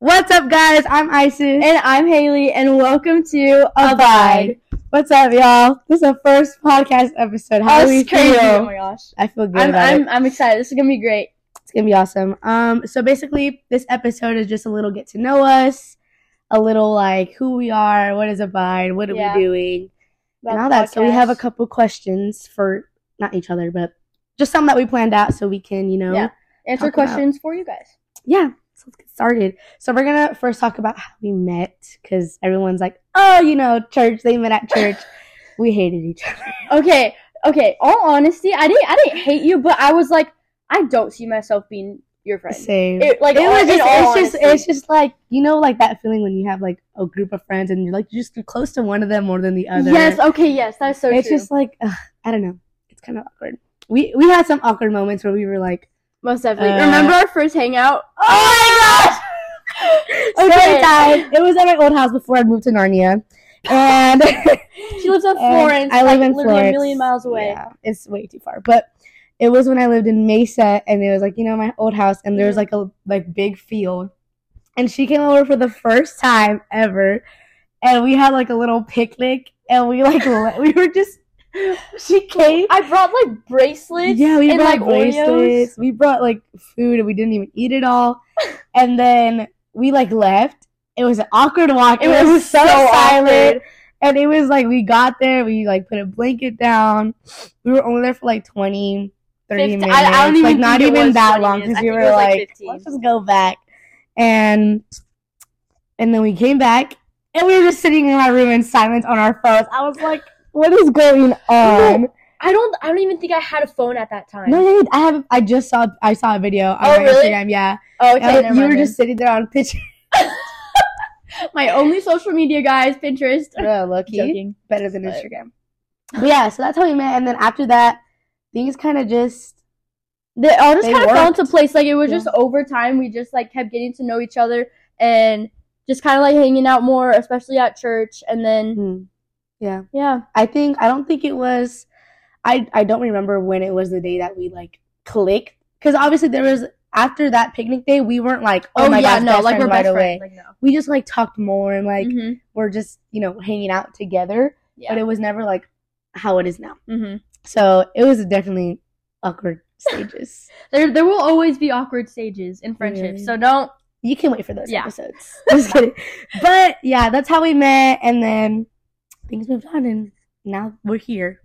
What's up, guys? I'm Isis. And I'm Haley, and welcome to Abide. What's up, y'all? This is the first podcast episode. How do Us we feel? Oh my gosh. I feel good I'm, about I'm, it. I'm excited. This is going to be great. It's gonna be awesome. Um, so basically, this episode is just a little get to know us, a little like who we are, what is Abide, what are Yeah. we doing, About and the all that. So we have a couple questions for not each other, but just some that we planned out so we can, you know, Yeah. Answer talk about- questions for you guys. yeah. So let's get started. So we're gonna first talk about how we met because everyone's like, oh, you know, church. They met at church. we hated each other. Okay. Okay. All honesty, I didn't I didn't hate you, but I was like, I don't see myself being your friend. Same. It- like, it all- was just, all it's just, it's just like you know, like that feeling when you have like a group of friends and you're like just you're close to one of them more than the other. Yes. Okay. Yes. That's so it's true. just like ugh, I don't know. It's kind of awkward. We we had some awkward moments where we were like, Most definitely. uh, Remember our first hangout? oh my gosh, Okay. time. It was at my old house before I moved to Narnia, and She lives in Florence. I live like, in literally Florence, a million miles away. Yeah, it's way too far, but. It was when I lived in Mesa, and it was like you know my old house, and there was Mhm. like a like big field, and she came over for the first time ever, and we had like a little picnic, and we like we were just she came. I brought like bracelets. Yeah, we and, brought like bracelets. Oreos. We brought like food, and we didn't even eat it all. and then we like left. It was an awkward walk. It, was, so, silent. awkward. And it was like we got there, we like put a blanket down. We were only there for like 20, 30 Fifty- minutes. I- I don't even like not even that long because we were like, like, 15. let's just go back. And and then we came back and we were just sitting in my room in silence on our phones. I was like, what is going on? I don't. I don't even think I had a phone at that time. No, no, I have. I just saw. I saw a video on Oh, my really? Instagram. Yeah, Oh, okay. And never you were just sitting there on picture. my only social media, guys. Pinterest. Bro, lucky Joking. better than But- Instagram. But yeah, so that's how we met, and then after that, things kind of just They all just kind of fell into place. Like it was Yeah. just over time. We just like kept getting to know each other and just kind of like hanging out more, especially at church. And then hmm, yeah. yeah, I think I don't think it was. I I don't remember when it was the day that we like clicked because obviously there was after that picnic day we weren't like oh, my yeah, gosh no, best like we're right best away. friends. Like no. We just like talked more and like Mhm. we're just you know hanging out together, Yeah. but it was never like how it is now. hmm So it was definitely awkward stages. There, there will always be awkward stages in friendships. Really? So don't. You can wait for those Yeah. episodes. Just kidding. But yeah, that's how we met, and then things moved on, and now we're here.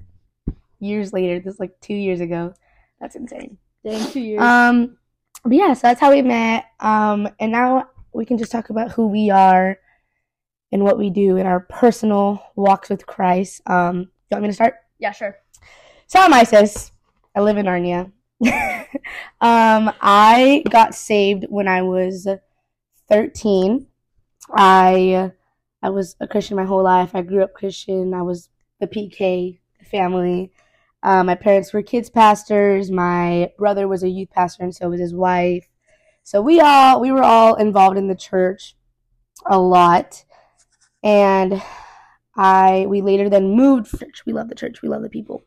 Years later, this is like two years ago. That's insane. Dang, two years. Um, but yeah, so that's how we met. Um, and now we can just talk about who we are and what we do in our personal walks with Christ. Um, you want me to start? yeah, sure. So I'm Isis. I live in Narnia. um, I got saved when I was 13. I I was a Christian my whole life. I grew up Christian. I was the PK family. Uh, my parents were kids pastors. My brother was a youth pastor, and so was his wife. So we all we were all involved in the church a lot, and I we later then moved. Church. We love the church. We love the people.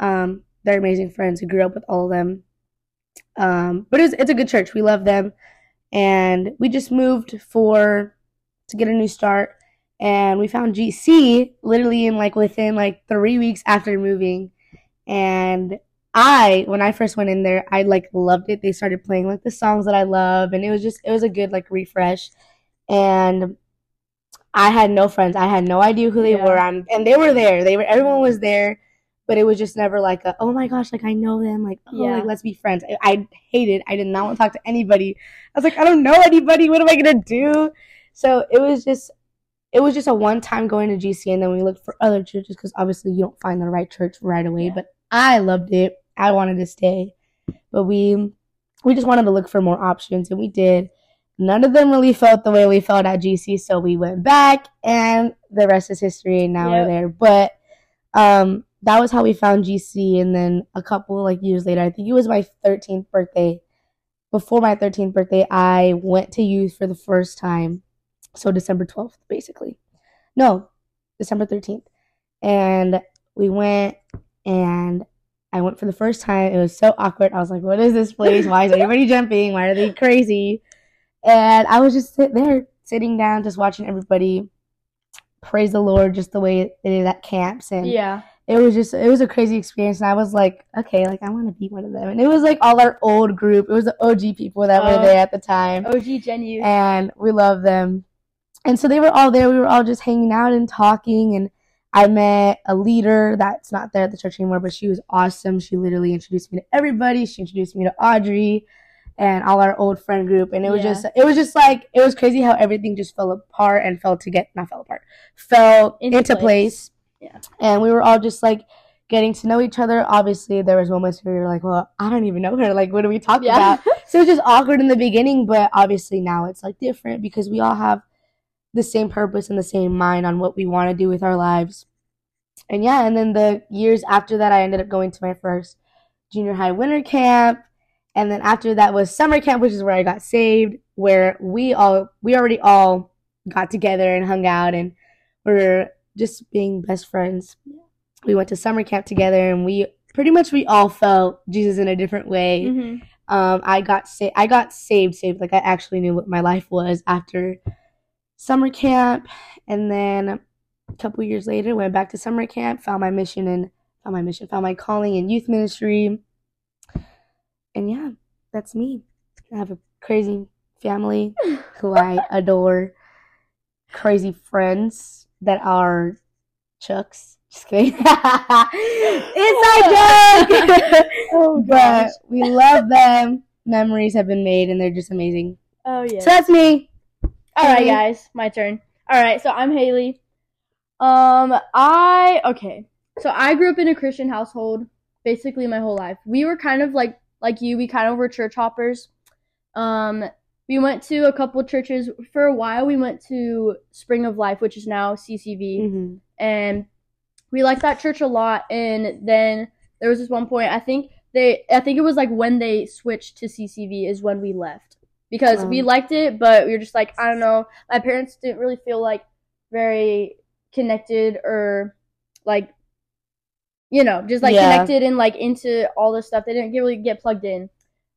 Um, they're amazing friends. We grew up with all of them. Um, but it's it's a good church. We love them, and we just moved for to get a new start. And we found GC literally in like within like three weeks after moving. And I, when I first went in there, I like loved it. They started playing like the songs that I love, and it was just it was a good like refresh. And I had no friends. I had no idea who they Yeah. were. I'm, and they were there. They were everyone was there, but it was just never like a oh my gosh, like I know them. Like oh, Yeah. like let's be friends. I, I hated. I did not want to talk to anybody. I was like I don't know anybody. What am I gonna do? So it was just it was just a one time going to GC, and then we looked for other churches because obviously you don't find the right church right away. Yeah. But I loved it. I wanted to stay, but we we just wanted to look for more options, and we did. None of them really felt the way we felt at GC, so we went back, and the rest is history. And now Yep. we're there. But um, that was how we found GC, and then a couple like years later, I think it was my 13th birthday. Before my 13th birthday, I went to youth for the first time. So December 12th, basically. No, December 13th. And we went and I went for the first time. It was so awkward. I was like, what is this place? Why is everybody jumping? Why are they crazy? and I was just there, sitting down, just watching everybody praise the Lord, just the way it is at camps, and Yeah. it was just it was a crazy experience and i was like okay like i want to be one of them and it was like all our old group it was the og people that Oh. were there at the time OG Gen U. and we love them and so they were all there we were all just hanging out and talking and i met a leader that's not there at the church anymore but she was awesome she literally introduced me to everybody she introduced me to audrey and all our old friend group and it was Yeah. just it was just like it was crazy how everything just fell apart and fell to get not fell apart fell Into into, place. place Yeah. and we were all just like getting to know each other. Obviously, there was moments where we were like, "Well, I don't even know her. Like, what do we talk Yeah. about?" So it was just awkward in the beginning, but obviously now it's like different because we all have the same purpose and the same mind on what we want to do with our lives. And yeah, and then the years after that, I ended up going to my first junior high winter camp, and then after that was summer camp, which is where I got saved, where we all we already all got together and hung out and were just being best friends. We went to summer camp together, and we pretty much we all felt Jesus in a different way. Mhm. Um, I got sa- I got saved, saved. Like I actually knew what my life was after summer camp, and then a couple years later, went back to summer camp, found my mission and found my mission, found my calling in youth ministry, and yeah, that's me. I have a crazy family who I adore, crazy friends that are Chucks. Just kidding. Inside joke. Oh, but we love them. Memories have been made, and they're just amazing. Oh yeah. So that's me. All right, guys, my turn. All right, so I'm Haley. Um, I okay. So I grew up in a Christian household basically my whole life. We were kind of like like you. We kind of were church hoppers. Um, we went to a couple churches for a while. We went to Spring of Life, which is now CCV, Mm-hmm. and we liked that church a lot. And then there was this one point. I think they. I think it was like when they switched to CCV is when we left because we Um. liked it, but we were just like I don't know. My parents didn't really feel like very connected or like you know just like Yeah. connected and like into all this stuff. They didn't really get plugged in,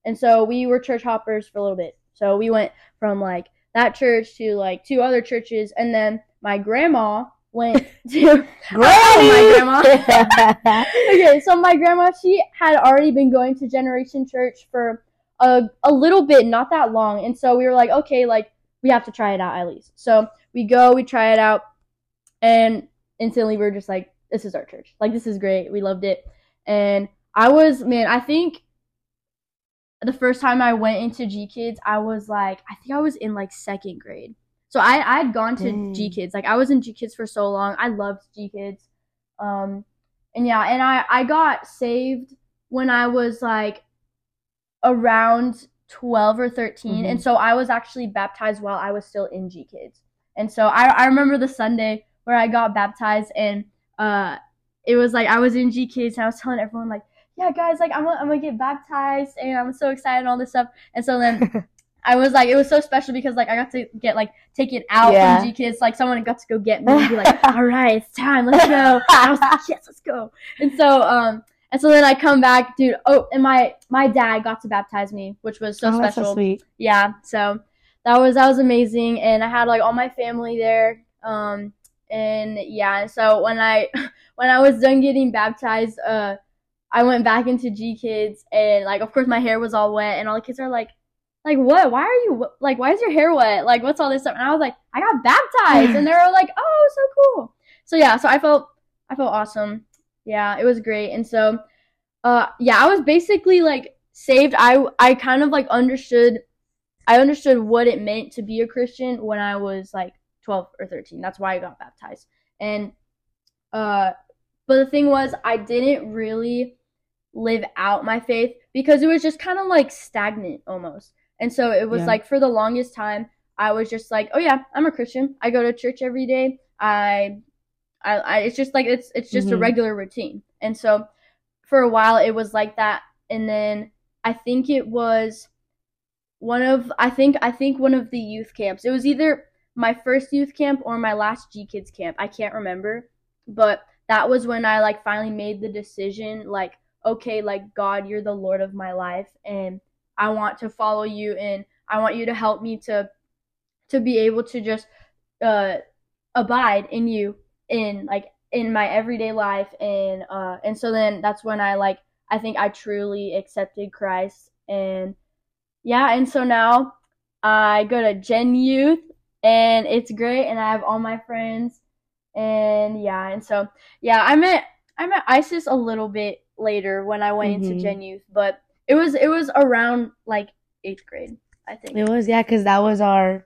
and so we were church hoppers for a little bit. So we went from like that church to like two other churches, and then my grandma went to Granny! my grandma okay, so my grandma, she had already been going to Generation Church for a, a little bit, not that long. And so we were like, okay, like, we have to try it out at least. So we go, we try it out, and instantly we are just like, this is our church. Like, this is great. We loved it. And I was, man, I think the first time I went into G Kids, I was like, I think I was in like second grade. So I I had gone to. G Kids. Like I was in G Kids for so long. I loved G Kids. Um and yeah, and I I got saved when I was like around 12 or 13 Mhm. and so I was actually baptized while I was still in G Kids. And so I I remember the Sunday where I got baptized and uh it was like I was in G Kids and I was telling everyone like yeah guys like I'm gonna, I'm gonna get baptized and I'm so excited and all this stuff and so then I was like it was so special because like I got to get like taken out Yeah. from G Kids like someone got to go get me and be like all right it's time let's go I was like yes let's go and so um and so then I come back dude oh and my my dad got to baptize me which was so oh, that's special. so sweet. yeah so that was that was amazing. And i had like all my family there um and yeah so when i when i was done getting baptized uh i went back into g kids and like of course my hair was all wet and all the kids are like like what? Why are you like why is your hair wet? Like what's all this stuff? And i was like i got baptized. And they were like oh so cool. So yeah so i felt i felt awesome yeah it was great and so uh yeah i was basically like saved i i kind of like understood I understood what it meant to be a Christian when I was like 12 or 13. That's why I got baptized. And uh but the thing was I didn't really live out my faith because it was just kind of like stagnant almost. And so it was Yeah. like for the longest time I was just like, "Oh yeah, I'm a Christian. I go to church every day. I I, I it's just like it's it's just a Mhm. regular routine." And so for a while it was like that and then I think it was one of I think I think one of the youth camps. It was either my first youth camp or my last G Kids camp. I can't remember, but that was when I like finally made the decision like okay, like God, you're the Lord of my life and I want to follow you and I want you to help me to to be able to just uh abide in you in like in my everyday life and uh and so then that's when I like I think I truly accepted Christ and yeah and so now I go to Gen Youth and it's great and I have all my friends and yeah and so yeah I met I met Isis a little bit later when I went Mhm. into Gen Youth but it was it was around like eighth grade I think It was yeah, because that was our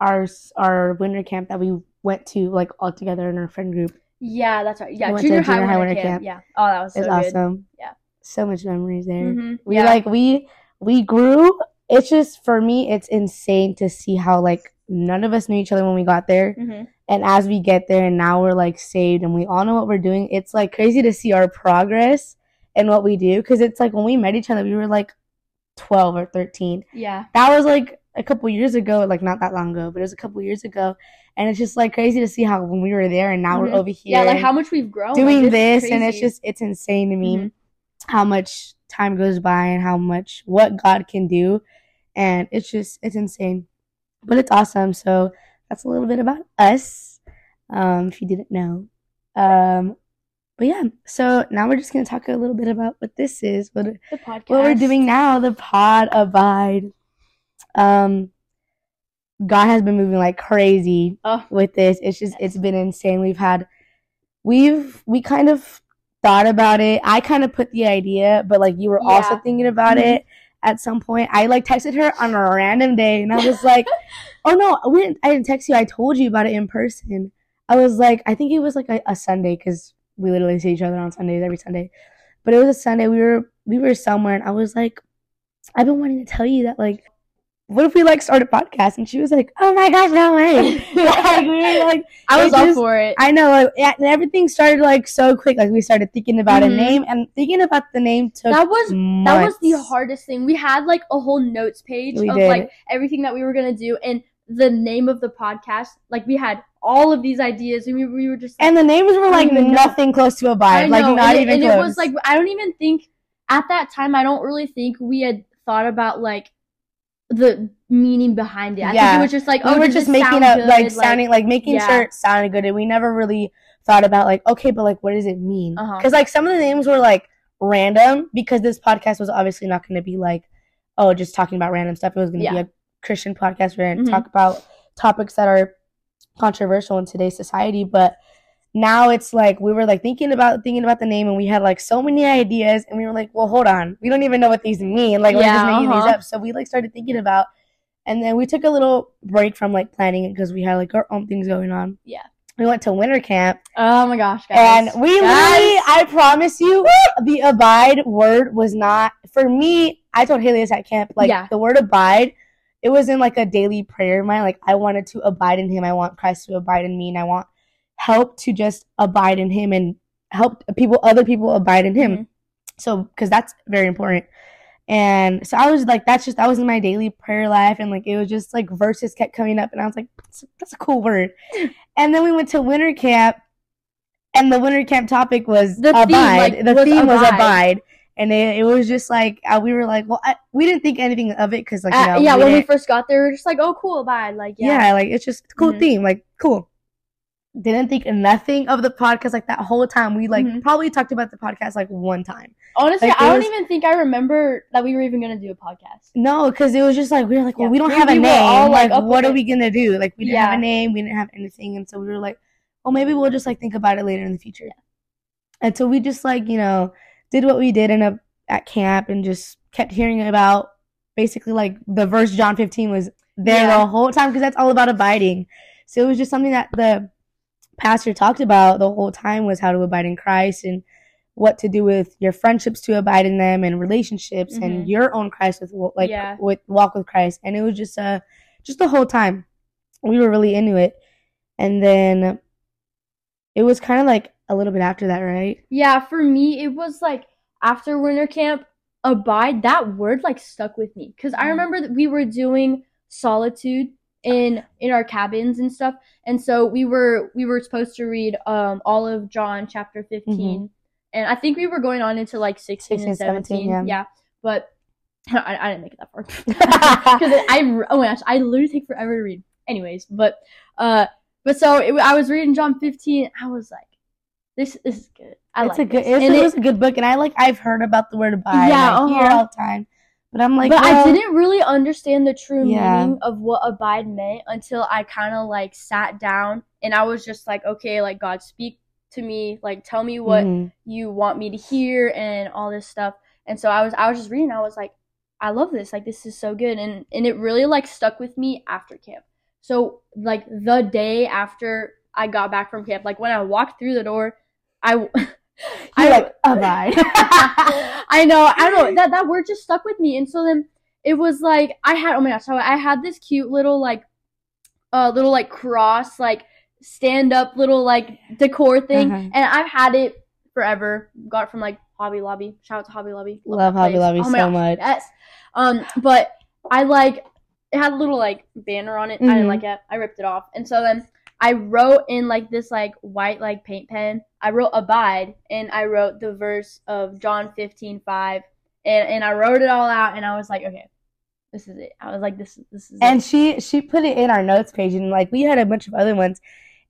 our our winter camp that we went to like all together in our friend group. yeah that's right yeah to junior high, junior high winter winter camp. camp. yeah oh that was so It's awesome. Yeah. so much memories there. Mhm. We yeah. like we we grew. It's just for me, it's insane to see how like none of us knew each other when we got there, Mhm. and as we get there, and now we're like saved, and we all know what we're doing. It's like crazy to see our progress and what we do, because it's like when we met each other, we were like twelve or thirteen. yeah that was like a couple years ago, like not that long ago, but it was a couple years ago. And it's just like crazy to see how when we were there and now Mhm. we're over here yeah like how much we've grown doing is this, and it's just it's insane to me Mhm. how much time goes by and how much what God can do, and it's just it's insane, but it's awesome. So that's a little bit about us, um, if you didn't know. Um, but yeah, so now we're just gonna talk a little bit about what this is, what the podcast what we're doing now, the pod abide. Um, God has been moving like crazy Oh. with this. It's just it's been insane. We've had we've we kind of thought about it. I kind of put the idea, but like you were also thinking about Mhm. it at some point. I like texted her on a random day and I was like, "Oh no, we didn't I didn't text you. I told you about it in person." I was like, I think it was like a, a Sunday cuz we literally see each other on Sundays every Sunday. But it was a Sunday. We were we were somewhere and I was like, I've been wanting to tell you that like what if we like start a podcast? And she was like, "Oh my gosh, no way!" like we were like, I was all just- for it I know, like, yeah, and everything started like so quick. Like we started thinking about Mhm. a name, and thinking about the name took that was months. that was the hardest thing we had like a whole notes page We of did. like everything that we were gonna do and the name of the podcast like we had all of these ideas and we, we were just like, and the names were like know. nothing close to a vibe, like not and it, even and close. it was like I don't even think at that time I don't really think we had thought about like the meaning behind it. I think Yeah. it was just like we oh, were does just making up, good? like sounding, like making yeah. sure it sounded good, and we never really thought about like, okay, but like, what does it mean? Uh-huh. Because like some of the names were like random, because this podcast was obviously not going to be like, oh, just talking about random stuff. It was going to be a Christian podcast. We're going to Mhm. talk about topics that are controversial in today's society, but now it's like we were like thinking about thinking about the name and we had like so many ideas and we were like well hold on we don't even know what these mean like we're just making these uh-huh. up so we like started thinking about and then we took a little break from like planning it because we had like our own things going on Yeah. we went to winter camp Oh my gosh, guys. and we Guys. literally i promise you the abide word was not for me i told haley this at camp like Yeah. the word abide it was in like a daily prayer of mine like i wanted to abide in him i want christ to abide in me and i want help to just abide in him and help people other people abide in him Mhm. so because that's very important and so i was like that's just that was in my daily prayer life and like it was just like verses kept coming up and i was like that's, that's a cool word and then we went to winter camp and the winter camp topic was The theme, abide like, the was theme was abide. abide and it, it was just like uh, we were like well I, we didn't think anything of it because like Uh, yeah, we when we first got there, we were just like, oh, cool, abide Like, yeah. yeah. like it's just a cool Mhm. theme like cool didn't think nothing of the podcast like that whole time we like Mhm. probably talked about the podcast like one time Honestly, Like, I don't was- even think I remember that we were even gonna do a podcast. No, because it was just like we were like, well, Yeah. we don't have a we were name. all, like, like, what are we gonna do? Like, we didn't have a name. We didn't have anything, and so we were like, well, maybe we'll just like think about it later in the future. Yeah. And so we just like you know did what we did in a at camp and just kept hearing about basically like the verse John 15 was there Yeah. the whole time because that's all about abiding. So it was just something that the pastor talked about the whole time was how to abide in Christ and what to do with your friendships to abide in them and relationships and Mhm. your own Christ with like Yeah. with walk with Christ and it was just uh just the whole time we were really into it and then it was kind of like a little bit after that right Yeah, for me, it was like after winter camp, abide. That word like stuck with me because I Mhm. remember that we were doing solitude in in our cabins and stuff, and so we were we were supposed to read um all of John chapter 15 and I think we were going on into like sixteen 16, and 17, seventeen. yeah. yeah, but I, I didn't make it that far because I oh my gosh, I literally take forever to read. Anyways, but uh, but so it, I was reading John 15. I was like, this, this is good. I it's like a good. It's, it it- was a good book, and I like. I've heard about the word abide. Yeah, uh-huh. all the time, but I'm like, but well, I didn't really understand the true Yeah. meaning of what abide meant until I kind of like sat down and I was just like, okay, like God, speak to me, like tell me what mhm. you want me to hear and all this stuff. And so I was I was just reading. I was like, I love this. Like this is so good, and and it really like stuck with me after camp. So like the day after I got back from camp, like when I walked through the door, I. You're like abide. I know, I don't know. That that word just stuck with me. And so then it was like I had oh my gosh, so I had this cute little like uh little like cross, like stand up little like decor thing. Uh-huh. And I've had it forever. Got it from like Hobby Lobby. Shout out to Hobby Lobby. Love that Hobby. Lobby Oh so gosh, much. Yes. Um, but I like it had a little like banner on it. I Mhm. didn't like it. I ripped it off. And so then I wrote in like this like white like paint pen. I wrote abide and I wrote the verse of John 15, 5. And and I wrote it all out and I was like, okay, this is it. I was like, this this is and it. she she put it in our notes page, and like we had a bunch of other ones,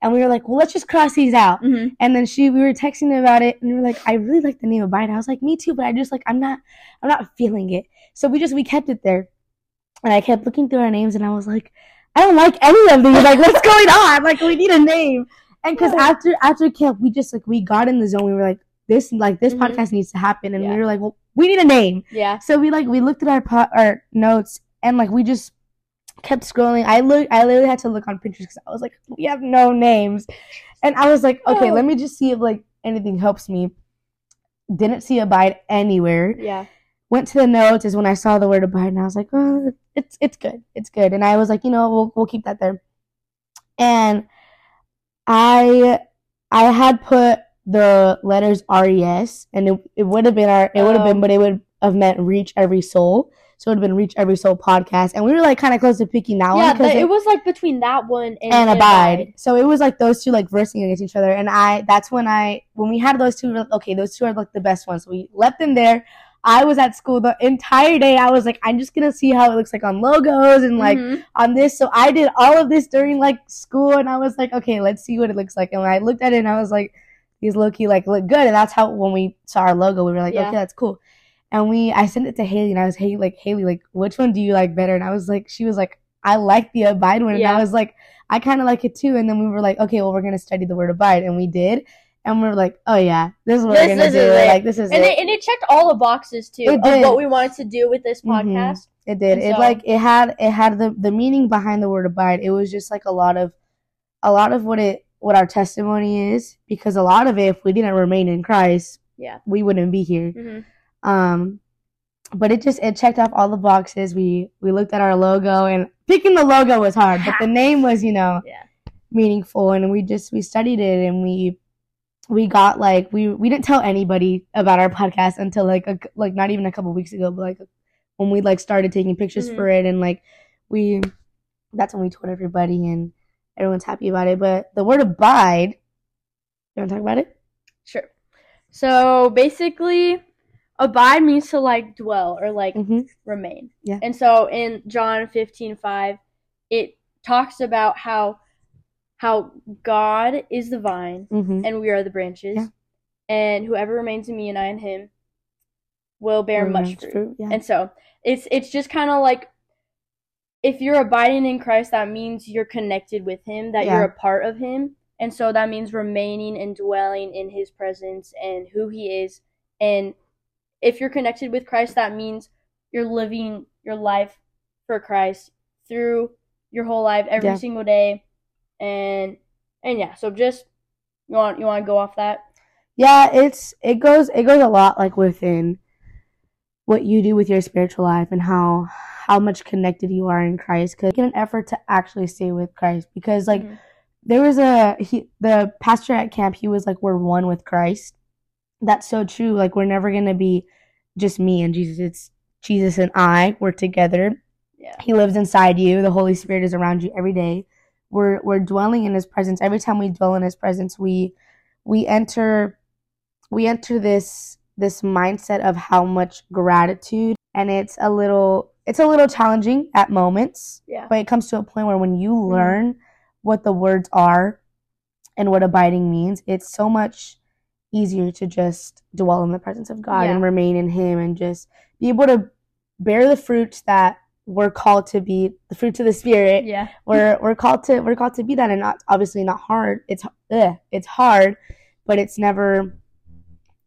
and we were like, well, let's just cross these out. Mhm. And then she, we were texting about it, and we were like, I really like the name of Biden. I was like, me too, but I just like, I'm not, I'm not feeling it. So we just, we kept it there, and I kept looking through our names, and I was like, I don't like any of these. Like, what's going on? Like, we need a name. And because Yeah. after after camp, we just like we got in the zone. We were like, this like this Mhm. podcast needs to happen, and Yeah. we were like, well, we need a name. Yeah. So we like we looked at our po- our notes, and like we just kept scrolling. I look, I literally had to look on Pinterest because I was like, we have no names, and I was like, okay, Oh. let me just see if like anything helps me. Didn't see abide anywhere. Yeah. Went to the notes is when I saw the word abide, and I was like, oh, it's it's good, it's good, and I was like, you know, we'll we'll keep that there. And I I had put the letters res, and it it would have been our it would have been, Oh. but it would have meant reach every soul. So it would have been reach every soul podcast, and we were like kind of close to picking that Yeah, one because that, it, it was like between that one and, and abide. So it was like those two like versing against each other, and I that's when I when we had those two, we like, okay, those two are like the best ones. So we left them there. I was at school the entire day. I was like, I'm just gonna see how it looks like on logos and like Mhm. on this. So I did all of this during like school, and I was like, okay, let's see what it looks like. And when I looked at it, and I was like, these low key like look good. And that's how when we saw our logo, we were like, Yeah. okay, that's cool. And we, I sent it to Haley, and I was hey, like Haley, like which one do you like better? And I was like, she was like, I like the abide one, and I was like, I kind of like it too. And then we were like, okay, well, we're gonna study the word abide, and we did. And we were like, oh yeah, this is what This- we're gonna do. it. Like this is And it. it, and it checked all the boxes too It of what we wanted to do with this Mhm. podcast. It did. And It so- like it had it had the the meaning behind the word abide. It was just like a lot of a lot of what it what our testimony is because a lot of it if we didn't remain in Christ, Yeah. we wouldn't be here. hmm Um but it just it checked off all the boxes. We we looked at our logo and picking the logo was hard, but the name was, you know, Yeah. meaningful and we just we studied it and we we got like we we didn't tell anybody about our podcast until like a, like not even a couple weeks ago but like when we like started taking pictures Mhm. for it and like we that's when we told everybody and everyone's happy about it but the word abide you want to talk about it Sure. So basically, abide means to like dwell or like mm-hmm. remain. Yeah. And so in John 15, 5, it talks about how how God is the vine Mm-hmm. and we are the branches. Yeah. And whoever remains in me and I in him will bear much fruit. yeah And so it's it's just kind of like if you're abiding in Christ, that means you're connected with Him, that Yeah. you're a part of Him, and so that means remaining and dwelling in His presence and who He is. And if you're connected with Christ, that means you're living your life for Christ through your whole life, every Yeah. single day, and and yeah. So just you want you want to go off that? yeah it's it goes it goes a lot like within what you do with your spiritual life and how how much connected you are in christ because get an effort to actually stay with christ because like Mhm. there was a he the pastor at camp he was like we're one with christ that's so true like we're never gonna be just me and jesus it's jesus and i we're together yeah. he lives inside you the holy spirit is around you every day we're we're dwelling in his presence every time we dwell in his presence we we enter we enter this this mindset of how much gratitude and it's a little it's a little challenging at moments Yeah. but it comes to a point where when you Mhm. learn what the words are and what abiding means it's so much easier to just dwell in the presence of god and remain in him and just be able to bear the fruits that we're called to be the fruits of the spirit Yeah. we're we're called to we're called to be that and not obviously not hard it's ugh, it's hard but it's never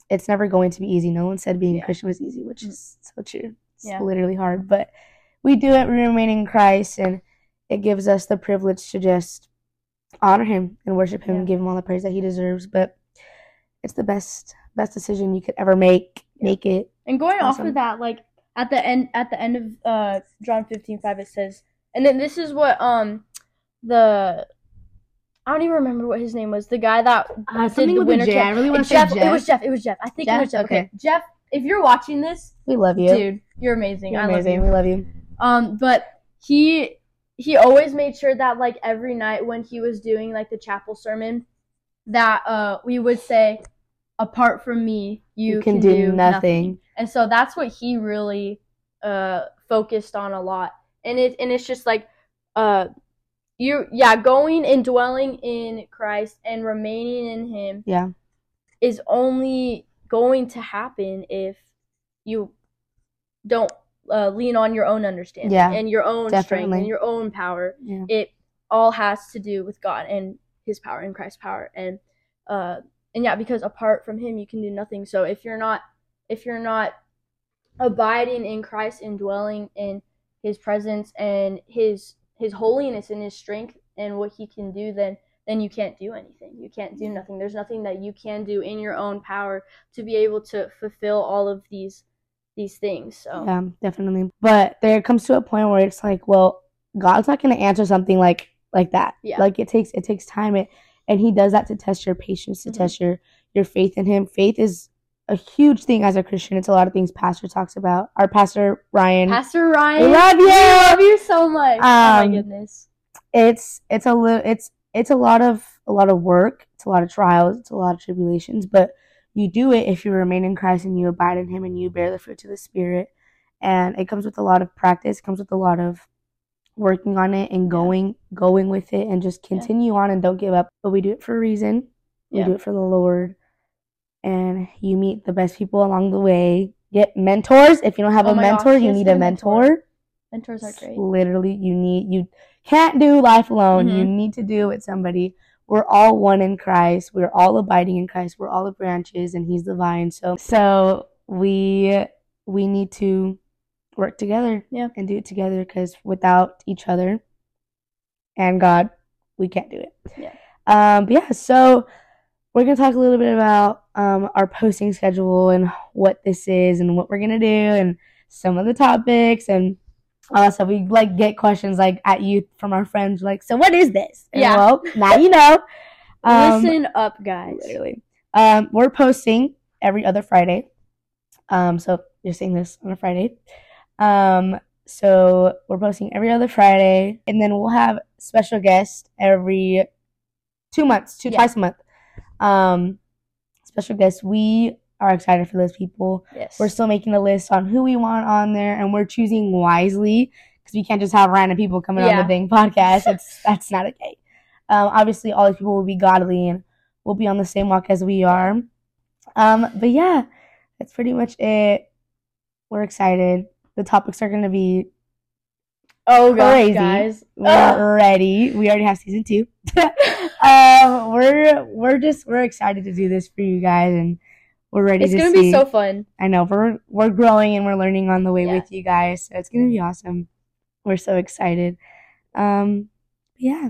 it's never going to be easy no one said being a Yeah. christian was easy which is mm. so true it's Yeah. literally hard but we do it we remain in christ and it gives us the privilege to just honor him and worship him and give him all the praise that he deserves but it's the best best decision you could ever make Yeah. make it And going off Awesome. of that, like at the end at the end of uh John fifteen five it says and then this is what um the I don't even remember what his name was. The guy that Uh, did the winter camp. really It's Jeff, It was Jeff. It was Jeff. I think it was Jeff. Okay. Okay. Jeff, if you're watching this, we love you dude, you're amazing. You're I amazing love you. we love you Um, but he he always made sure that like every night when he was doing like the chapel sermon, that uh we would say, "Apart from me, you, you can, do, nothing. And so that's what he really uh focused on a lot. And it and it's just like uh you yeah, going and dwelling in Christ and remaining in him yeah is only going to happen if you don't uh, lean on your own understanding Yeah, and your own strength and your own power. yeah It all has to do with God and His power and Christ's power, and uh, and yeah, because apart from Him, you can do nothing. So if you're not if you're not abiding in Christ and dwelling in His presence and His His holiness and His strength and what He can do, then then you can't do anything. You can't do nothing. There's nothing that you can do in your own power to be able to fulfill all of these these things. So Yeah, definitely. But there comes to a point where it's like, well, God's not going to answer something like like that. Yeah. Like it takes it takes time. It and He does that to test your patience, to Mhm. test your your faith in Him. Faith is a huge thing as a Christian. It's a lot of things Pastor talks about. Our pastor Ryan. Pastor Ryan, We love you. We love you so much. oh my Um, goodness. it's it's a li- it's it's a lot of a lot of work. It's a lot of trials. It's a lot of tribulations. But you do it if you remain in Christ and you abide in Him and you bear the fruit of the Spirit. And it comes with a lot of practice. Comes with a lot of working on it and going going with it and just Yeah. continue on and don't give up. But we do it for a reason. We Yeah. do it for the Lord. And you meet the best people along the way. Get mentors. If you don't have Oh a mentor, gosh, you need a mentor. mentor Mentors are great. literally you need you can't do life alone you Mhm. need to do it with somebody we're all one in christ we're all abiding in christ we're all the branches and he's the vine so so we we need to work together Yeah. and do it together because without each other and god we can't do it Yeah. um but yeah so we're gonna talk a little bit about um our posting schedule and what this is and what we're gonna do and some of the topics and all that stuff. We like get questions like at you from our friends like, so what is this? And, Yeah. Well, now you know. Um, Listen up, guys. literally. Um, we're posting every other Friday. Um, so you're seeing this on a Friday. Um, so we're posting every other Friday, and then we'll have special guests every two months, two Yeah. twice a month. Um, special guests. We are excited for those people. Yes. We're still making a list on who we want on there, and we're choosing wisely because we can't just have random people coming on the dang podcast. It's that's not okay. Um, obviously, all these people will be godly and will be on the same walk as we are. Um, but yeah, that's pretty much it. We're excited. The topics are going to be oh gosh, crazy. guys. we're Ugh. ready. We already have season two. um, we're we're just we're excited to do this for you guys, and we're ready It's to gonna see. be so fun. I know we're we're growing and we're learning on the way Yeah. with you guys. So it's gonna be awesome. We're so excited. Um, yeah,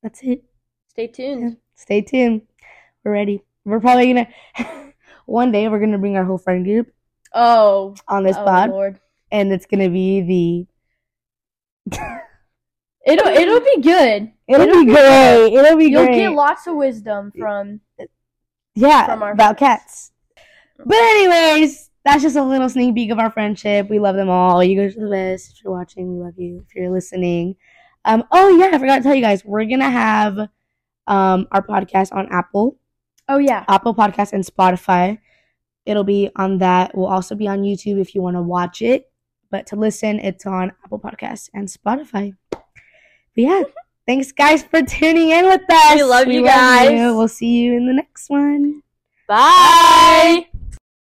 that's it. Stay tuned. Stay tuned. We're ready. We're probably gonna one day we're gonna bring our whole friend group Oh, on this oh pod, Lord. and it's gonna be the. It'll it'll be good. It'll, It'll be be great. It'll be good. You'll great. get lots of wisdom from. yeah, from our about friends. cats. But anyways, that's just a little sneak peek of our friendship. We love them all. You guys are the best. If you're watching, we love you. If you're listening, um, oh yeah, I forgot to tell you guys, we're gonna have um our podcast on Apple, Oh yeah. Apple Podcast, and Spotify. It'll be on that. We'll also be on YouTube if you want to watch it. But to listen, it's on Apple Podcasts and Spotify. But yeah, thanks guys for tuning in with us. We love you guys. We'll see you in the next one. Bye.